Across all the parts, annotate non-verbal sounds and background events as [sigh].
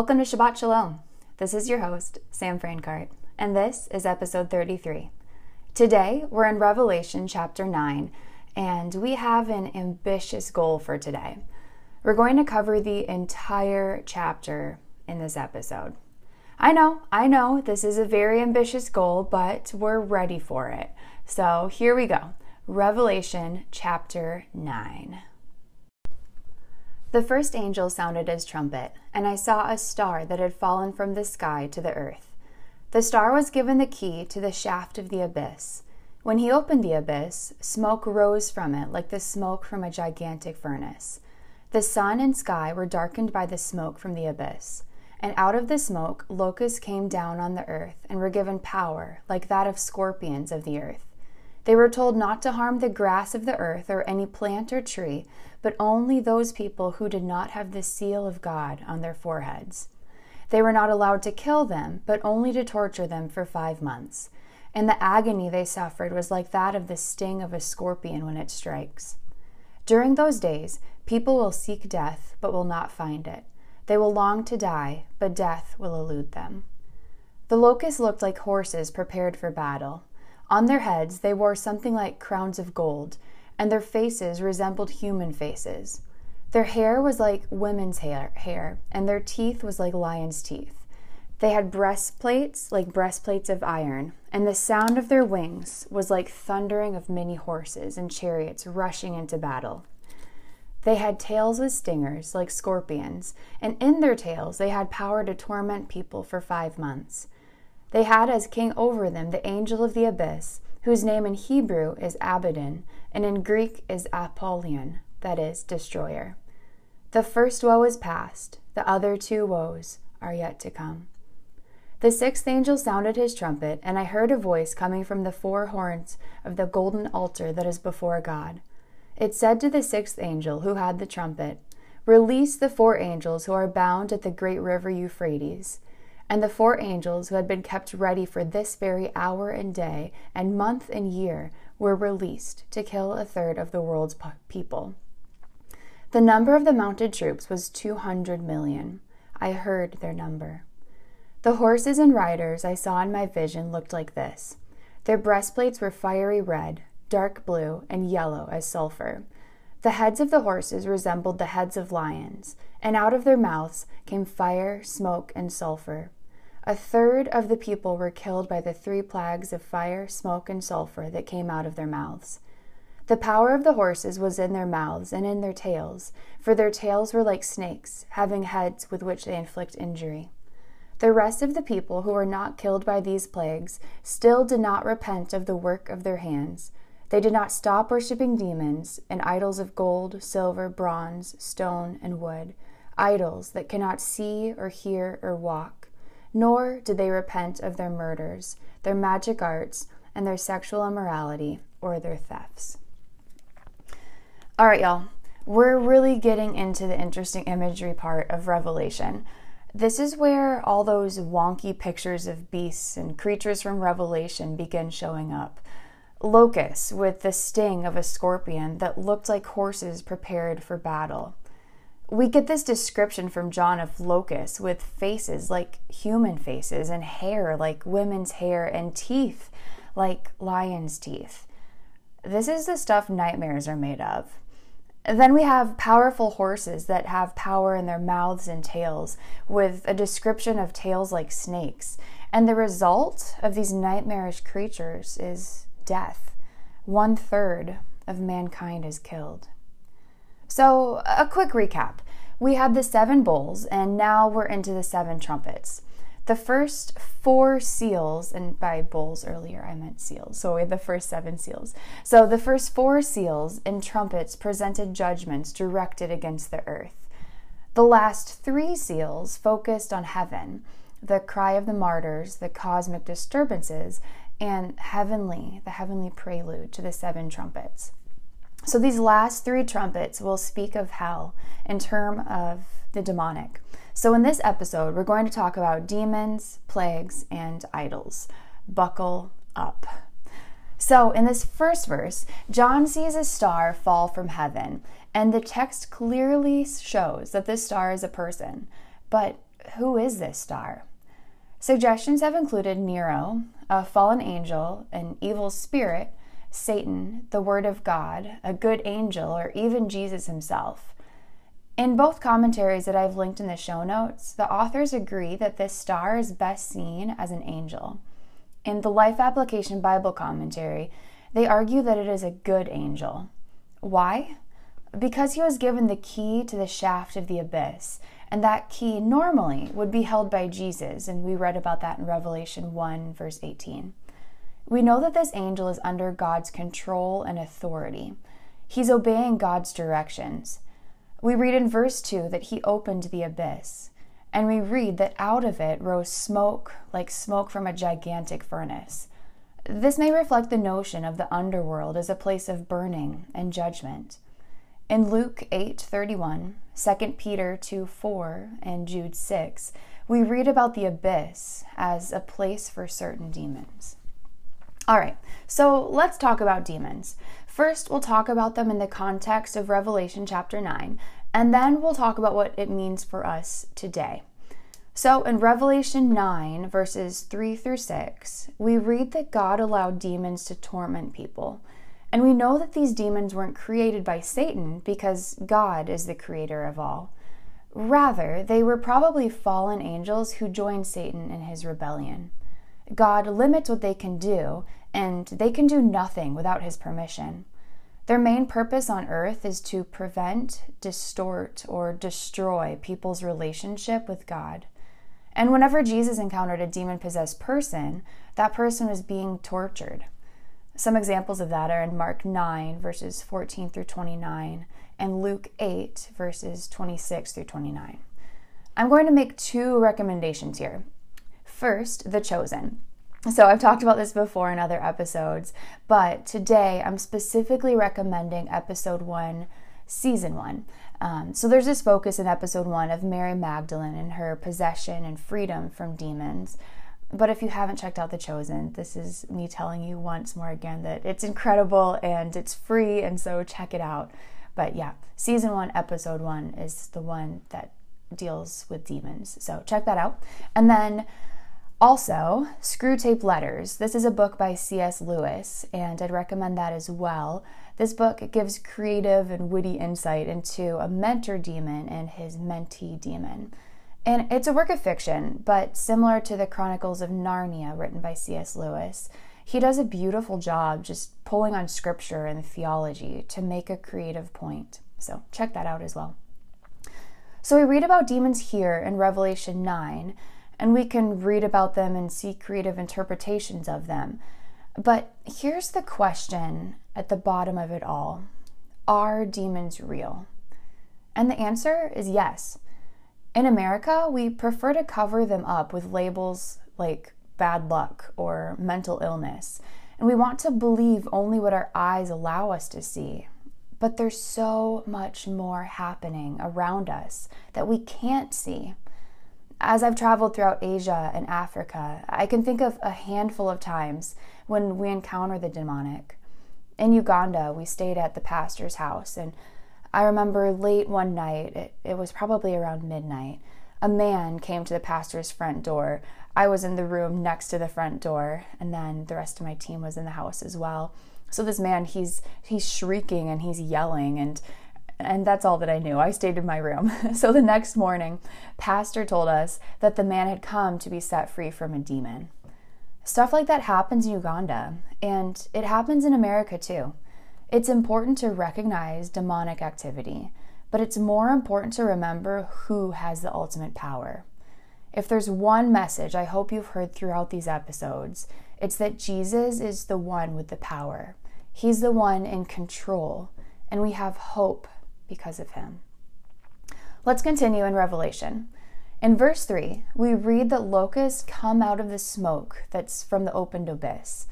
Welcome to Shabbat Shalom. This is your host, Sam Francart, and this is episode 33. Today, we're in Revelation chapter 9, and we have an ambitious goal for today. We're going to cover the entire chapter in this episode. I know, I know, this is a very ambitious goal, but we're ready for it. So here we go Revelation chapter 9. The first angel sounded his trumpet, and I saw a star that had fallen from the sky to the earth. The star was given the key to the shaft of the abyss. When he opened the abyss, smoke rose from it like the smoke from a gigantic furnace. The sun and sky were darkened by the smoke from the abyss. And out of the smoke, locusts came down on the earth and were given power, like that of scorpions of the earth. They were told not to harm the grass of the earth or any plant or tree, but only those people who did not have the seal of God on their foreheads. They were not allowed to kill them, but only to torture them for five months. And the agony they suffered was like that of the sting of a scorpion when it strikes. During those days, people will seek death, but will not find it. They will long to die, but death will elude them. The locusts looked like horses prepared for battle. On their heads they wore something like crowns of gold, and their faces resembled human faces. Their hair was like women's hair, hair, and their teeth was like lions' teeth. They had breastplates like breastplates of iron, and the sound of their wings was like thundering of many horses and chariots rushing into battle. They had tails with stingers like scorpions, and in their tails they had power to torment people for five months. They had as king over them the angel of the abyss, whose name in Hebrew is Abaddon, and in Greek is Apollyon, that is, destroyer. The first woe is past, the other two woes are yet to come. The sixth angel sounded his trumpet, and I heard a voice coming from the four horns of the golden altar that is before God. It said to the sixth angel who had the trumpet, Release the four angels who are bound at the great river Euphrates. And the four angels who had been kept ready for this very hour and day, and month and year, were released to kill a third of the world's people. The number of the mounted troops was 200 million. I heard their number. The horses and riders I saw in my vision looked like this their breastplates were fiery red, dark blue, and yellow as sulfur. The heads of the horses resembled the heads of lions, and out of their mouths came fire, smoke, and sulfur. A third of the people were killed by the three plagues of fire, smoke, and sulfur that came out of their mouths. The power of the horses was in their mouths and in their tails, for their tails were like snakes, having heads with which they inflict injury. The rest of the people who were not killed by these plagues still did not repent of the work of their hands. They did not stop worshipping demons and idols of gold, silver, bronze, stone, and wood, idols that cannot see or hear or walk nor did they repent of their murders, their magic arts, and their sexual immorality or their thefts. All right, y'all, we're really getting into the interesting imagery part of Revelation. This is where all those wonky pictures of beasts and creatures from Revelation begin showing up. Locusts with the sting of a scorpion that looked like horses prepared for battle we get this description from John of locusts with faces like human faces and hair like women's hair and teeth like lion's teeth. This is the stuff nightmares are made of. Then we have powerful horses that have power in their mouths and tails, with a description of tails like snakes. And the result of these nightmarish creatures is death. One third of mankind is killed. So, a quick recap. We had the seven bowls, and now we're into the seven trumpets. The first four seals, and by bowls earlier I meant seals, so we had the first seven seals. So the first four seals and trumpets presented judgments directed against the earth. The last three seals focused on heaven, the cry of the martyrs, the cosmic disturbances, and heavenly, the heavenly prelude to the seven trumpets. So these last three trumpets will speak of hell in term of the demonic. So in this episode, we're going to talk about demons, plagues, and idols. Buckle up. So, in this first verse, John sees a star fall from heaven, and the text clearly shows that this star is a person. But who is this star? Suggestions have included Nero, a fallen angel, an evil spirit, Satan, the Word of God, a good angel, or even Jesus himself. In both commentaries that I've linked in the show notes, the authors agree that this star is best seen as an angel. In the Life Application Bible commentary, they argue that it is a good angel. Why? Because he was given the key to the shaft of the abyss, and that key normally would be held by Jesus, and we read about that in Revelation 1, verse 18. We know that this angel is under God's control and authority. He's obeying God's directions. We read in verse 2 that he opened the abyss, and we read that out of it rose smoke like smoke from a gigantic furnace. This may reflect the notion of the underworld as a place of burning and judgment. In Luke 8:31, 2 Peter 2:4, and Jude 6, we read about the abyss as a place for certain demons. All right, so let's talk about demons. First, we'll talk about them in the context of Revelation chapter 9, and then we'll talk about what it means for us today. So, in Revelation 9, verses 3 through 6, we read that God allowed demons to torment people. And we know that these demons weren't created by Satan because God is the creator of all. Rather, they were probably fallen angels who joined Satan in his rebellion. God limits what they can do, and they can do nothing without his permission. Their main purpose on earth is to prevent, distort, or destroy people's relationship with God. And whenever Jesus encountered a demon possessed person, that person was being tortured. Some examples of that are in Mark 9, verses 14 through 29, and Luke 8, verses 26 through 29. I'm going to make two recommendations here. First, The Chosen. So, I've talked about this before in other episodes, but today I'm specifically recommending episode one, season one. Um, so, there's this focus in episode one of Mary Magdalene and her possession and freedom from demons. But if you haven't checked out The Chosen, this is me telling you once more again that it's incredible and it's free, and so check it out. But yeah, season one, episode one is the one that deals with demons. So check that out. And then also, Screwtape Letters. This is a book by C.S. Lewis, and I'd recommend that as well. This book gives creative and witty insight into a mentor demon and his mentee demon. And it's a work of fiction, but similar to the Chronicles of Narnia written by C.S. Lewis, he does a beautiful job just pulling on scripture and theology to make a creative point. So check that out as well. So we read about demons here in Revelation 9 and we can read about them and see creative interpretations of them. But here's the question at the bottom of it all Are demons real? And the answer is yes. In America, we prefer to cover them up with labels like bad luck or mental illness, and we want to believe only what our eyes allow us to see. But there's so much more happening around us that we can't see. As I've traveled throughout Asia and Africa, I can think of a handful of times when we encounter the demonic. In Uganda, we stayed at the pastor's house, and I remember late one night, it, it was probably around midnight, a man came to the pastor's front door. I was in the room next to the front door, and then the rest of my team was in the house as well. So this man, he's he's shrieking and he's yelling and and that's all that I knew. I stayed in my room. [laughs] so the next morning, Pastor told us that the man had come to be set free from a demon. Stuff like that happens in Uganda, and it happens in America too. It's important to recognize demonic activity, but it's more important to remember who has the ultimate power. If there's one message I hope you've heard throughout these episodes, it's that Jesus is the one with the power. He's the one in control, and we have hope because of him. Let's continue in Revelation. In verse 3, we read that locusts come out of the smoke that's from the opened abyss.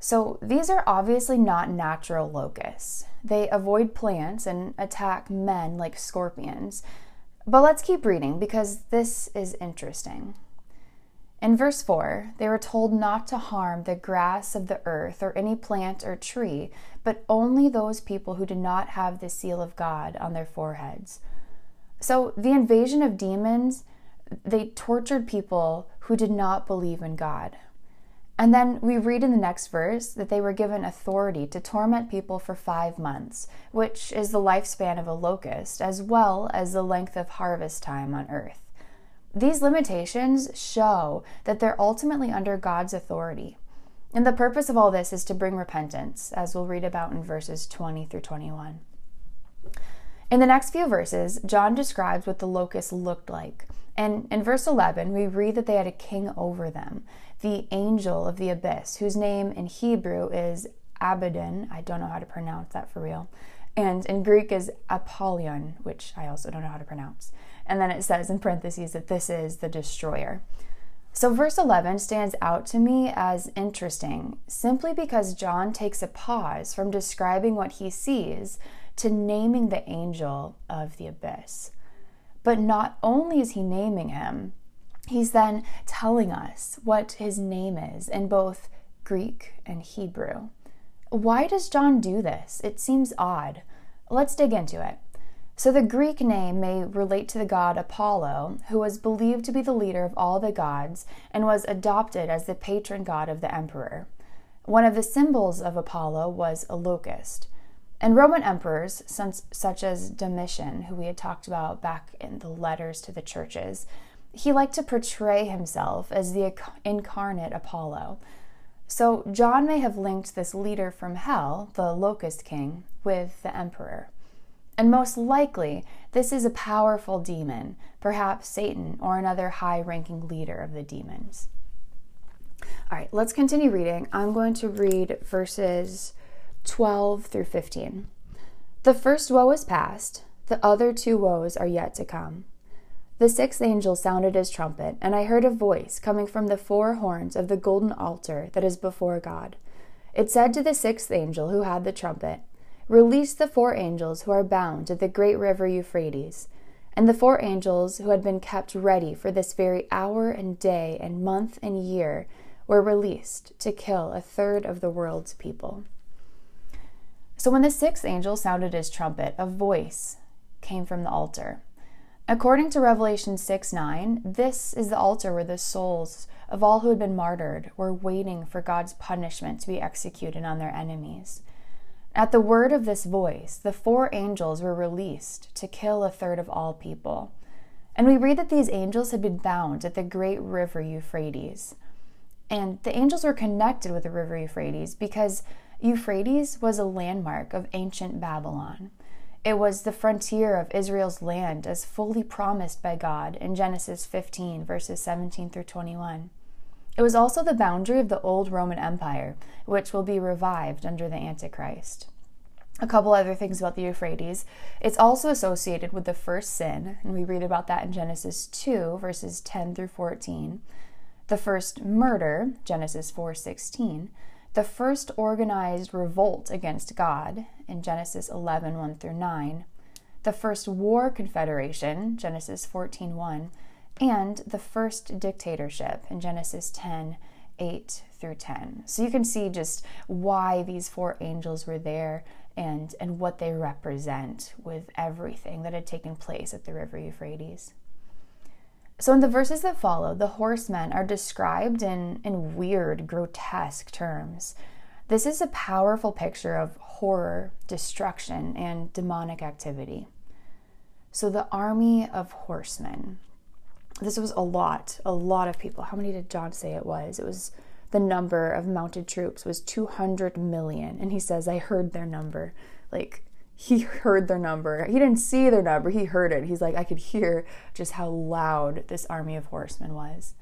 So these are obviously not natural locusts. They avoid plants and attack men like scorpions. But let's keep reading because this is interesting. In verse 4, they were told not to harm the grass of the earth or any plant or tree, but only those people who did not have the seal of God on their foreheads. So the invasion of demons, they tortured people who did not believe in God. And then we read in the next verse that they were given authority to torment people for five months, which is the lifespan of a locust, as well as the length of harvest time on earth. These limitations show that they're ultimately under God's authority. And the purpose of all this is to bring repentance, as we'll read about in verses 20 through 21. In the next few verses, John describes what the locusts looked like. And in verse 11, we read that they had a king over them, the angel of the abyss, whose name in Hebrew is Abaddon. I don't know how to pronounce that for real. And in Greek is Apollyon, which I also don't know how to pronounce. And then it says in parentheses that this is the destroyer. So, verse 11 stands out to me as interesting simply because John takes a pause from describing what he sees to naming the angel of the abyss. But not only is he naming him, he's then telling us what his name is in both Greek and Hebrew. Why does John do this? It seems odd. Let's dig into it. So, the Greek name may relate to the god Apollo, who was believed to be the leader of all the gods and was adopted as the patron god of the emperor. One of the symbols of Apollo was a locust. And Roman emperors, such as Domitian, who we had talked about back in the letters to the churches, he liked to portray himself as the incarnate Apollo. So John may have linked this leader from hell, the locust king, with the emperor. And most likely, this is a powerful demon, perhaps Satan or another high ranking leader of the demons. All right, let's continue reading. I'm going to read verses 12 through 15. The first woe is past, the other two woes are yet to come. The sixth angel sounded his trumpet, and I heard a voice coming from the four horns of the golden altar that is before God. It said to the sixth angel who had the trumpet, Release the four angels who are bound at the great river Euphrates. And the four angels who had been kept ready for this very hour and day and month and year were released to kill a third of the world's people. So when the sixth angel sounded his trumpet, a voice came from the altar. According to Revelation 6 9, this is the altar where the souls of all who had been martyred were waiting for God's punishment to be executed on their enemies. At the word of this voice, the four angels were released to kill a third of all people. And we read that these angels had been bound at the great river Euphrates. And the angels were connected with the river Euphrates because Euphrates was a landmark of ancient Babylon. It was the frontier of Israel's land as fully promised by God in Genesis 15, verses 17 through 21. It was also the boundary of the old Roman Empire, which will be revived under the Antichrist. A couple other things about the Euphrates. It's also associated with the first sin, and we read about that in Genesis 2, verses 10 through 14. The first murder, Genesis 4:16 the first organized revolt against God in Genesis 11 1 through 9, the first war confederation, Genesis 14 1, and the first dictatorship in Genesis 10 8 through 10. So you can see just why these four angels were there and, and what they represent with everything that had taken place at the river Euphrates. So, in the verses that follow, the horsemen are described in, in weird, grotesque terms. This is a powerful picture of horror, destruction, and demonic activity. So, the army of horsemen. This was a lot, a lot of people. How many did John say it was? It was the number of mounted troops was 200 million. And he says, I heard their number. Like, he [laughs] heard their number. He didn't see their number, he heard it. He's like, I could hear just how loud this army of horsemen was.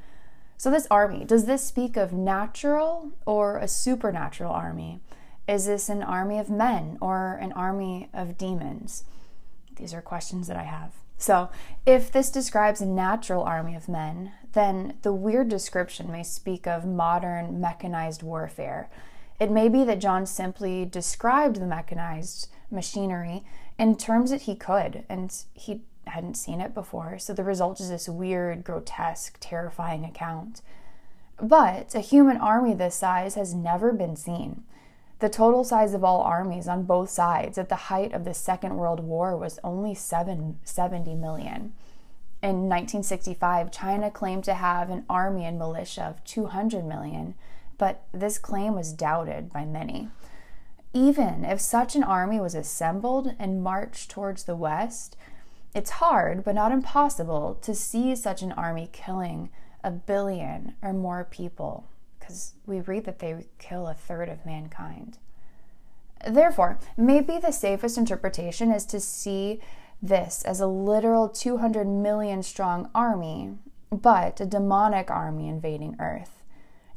So, this army, does this speak of natural or a supernatural army? Is this an army of men or an army of demons? These are questions that I have. So, if this describes a natural army of men, then the weird description may speak of modern mechanized warfare. It may be that John simply described the mechanized machinery in terms that he could, and he hadn't seen it before. So the result is this weird, grotesque, terrifying account. But a human army this size has never been seen. The total size of all armies on both sides at the height of the Second World War was only 7, 70 million. In 1965, China claimed to have an army and militia of 200 million, but this claim was doubted by many. Even if such an army was assembled and marched towards the west, it's hard, but not impossible, to see such an army killing a billion or more people, because we read that they kill a third of mankind. Therefore, maybe the safest interpretation is to see this as a literal 200 million strong army, but a demonic army invading Earth.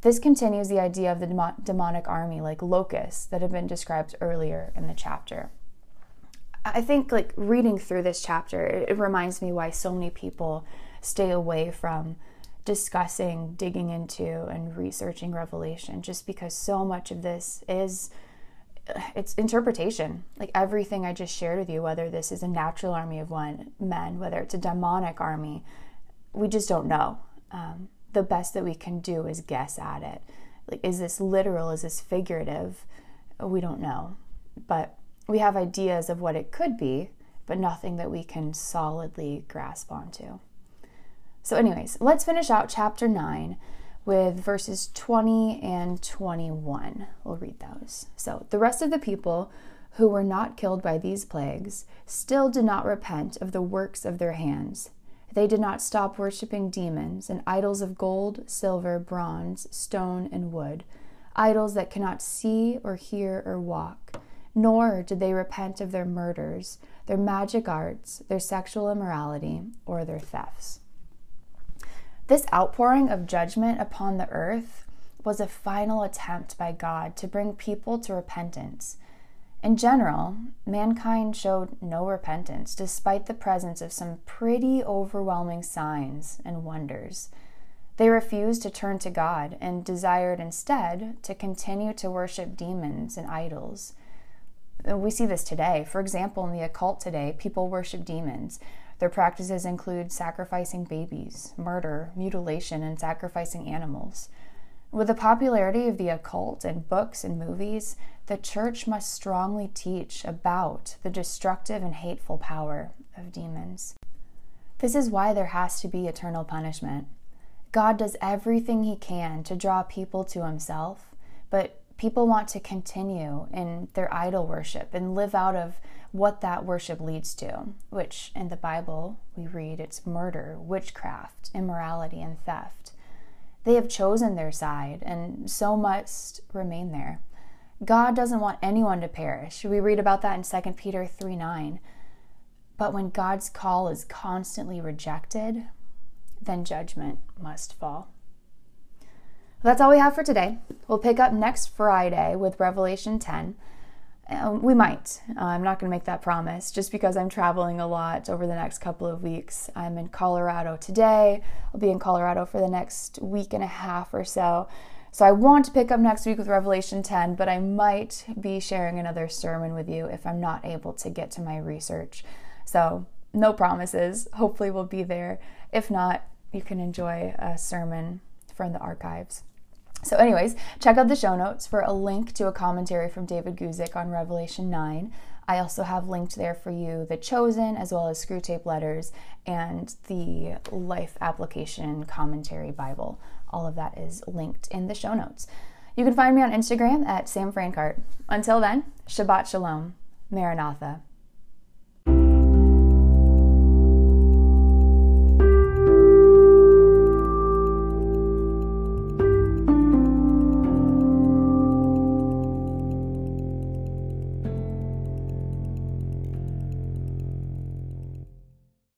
This continues the idea of the demonic army like locusts that have been described earlier in the chapter. I think like reading through this chapter, it reminds me why so many people stay away from discussing, digging into, and researching Revelation, just because so much of this is it's interpretation. Like everything I just shared with you, whether this is a natural army of one men, whether it's a demonic army, we just don't know. Um, the best that we can do is guess at it. Like, is this literal? Is this figurative? We don't know. But we have ideas of what it could be, but nothing that we can solidly grasp onto. So, anyways, let's finish out chapter 9 with verses 20 and 21. We'll read those. So, the rest of the people who were not killed by these plagues still did not repent of the works of their hands. They did not stop worshiping demons and idols of gold, silver, bronze, stone, and wood, idols that cannot see or hear or walk. Nor did they repent of their murders, their magic arts, their sexual immorality, or their thefts. This outpouring of judgment upon the earth was a final attempt by God to bring people to repentance. In general, mankind showed no repentance despite the presence of some pretty overwhelming signs and wonders. They refused to turn to God and desired instead to continue to worship demons and idols. We see this today. For example, in the occult today, people worship demons. Their practices include sacrificing babies, murder, mutilation, and sacrificing animals. With the popularity of the occult in books and movies, the church must strongly teach about the destructive and hateful power of demons. This is why there has to be eternal punishment. God does everything he can to draw people to himself, but people want to continue in their idol worship and live out of what that worship leads to, which in the Bible we read it's murder, witchcraft, immorality, and theft. They have chosen their side, and so must remain there. God doesn't want anyone to perish. We read about that in 2 Peter 3 9. But when God's call is constantly rejected, then judgment must fall. That's all we have for today. We'll pick up next Friday with Revelation 10. Um, we might. Uh, I'm not going to make that promise just because I'm traveling a lot over the next couple of weeks. I'm in Colorado today. I'll be in Colorado for the next week and a half or so. So I want to pick up next week with Revelation 10, but I might be sharing another sermon with you if I'm not able to get to my research. So no promises. Hopefully, we'll be there. If not, you can enjoy a sermon from the archives. So, anyways, check out the show notes for a link to a commentary from David Guzik on Revelation 9. I also have linked there for you The Chosen, as well as Screwtape Letters and the Life Application Commentary Bible. All of that is linked in the show notes. You can find me on Instagram at Sam Frankart. Until then, Shabbat Shalom. Maranatha.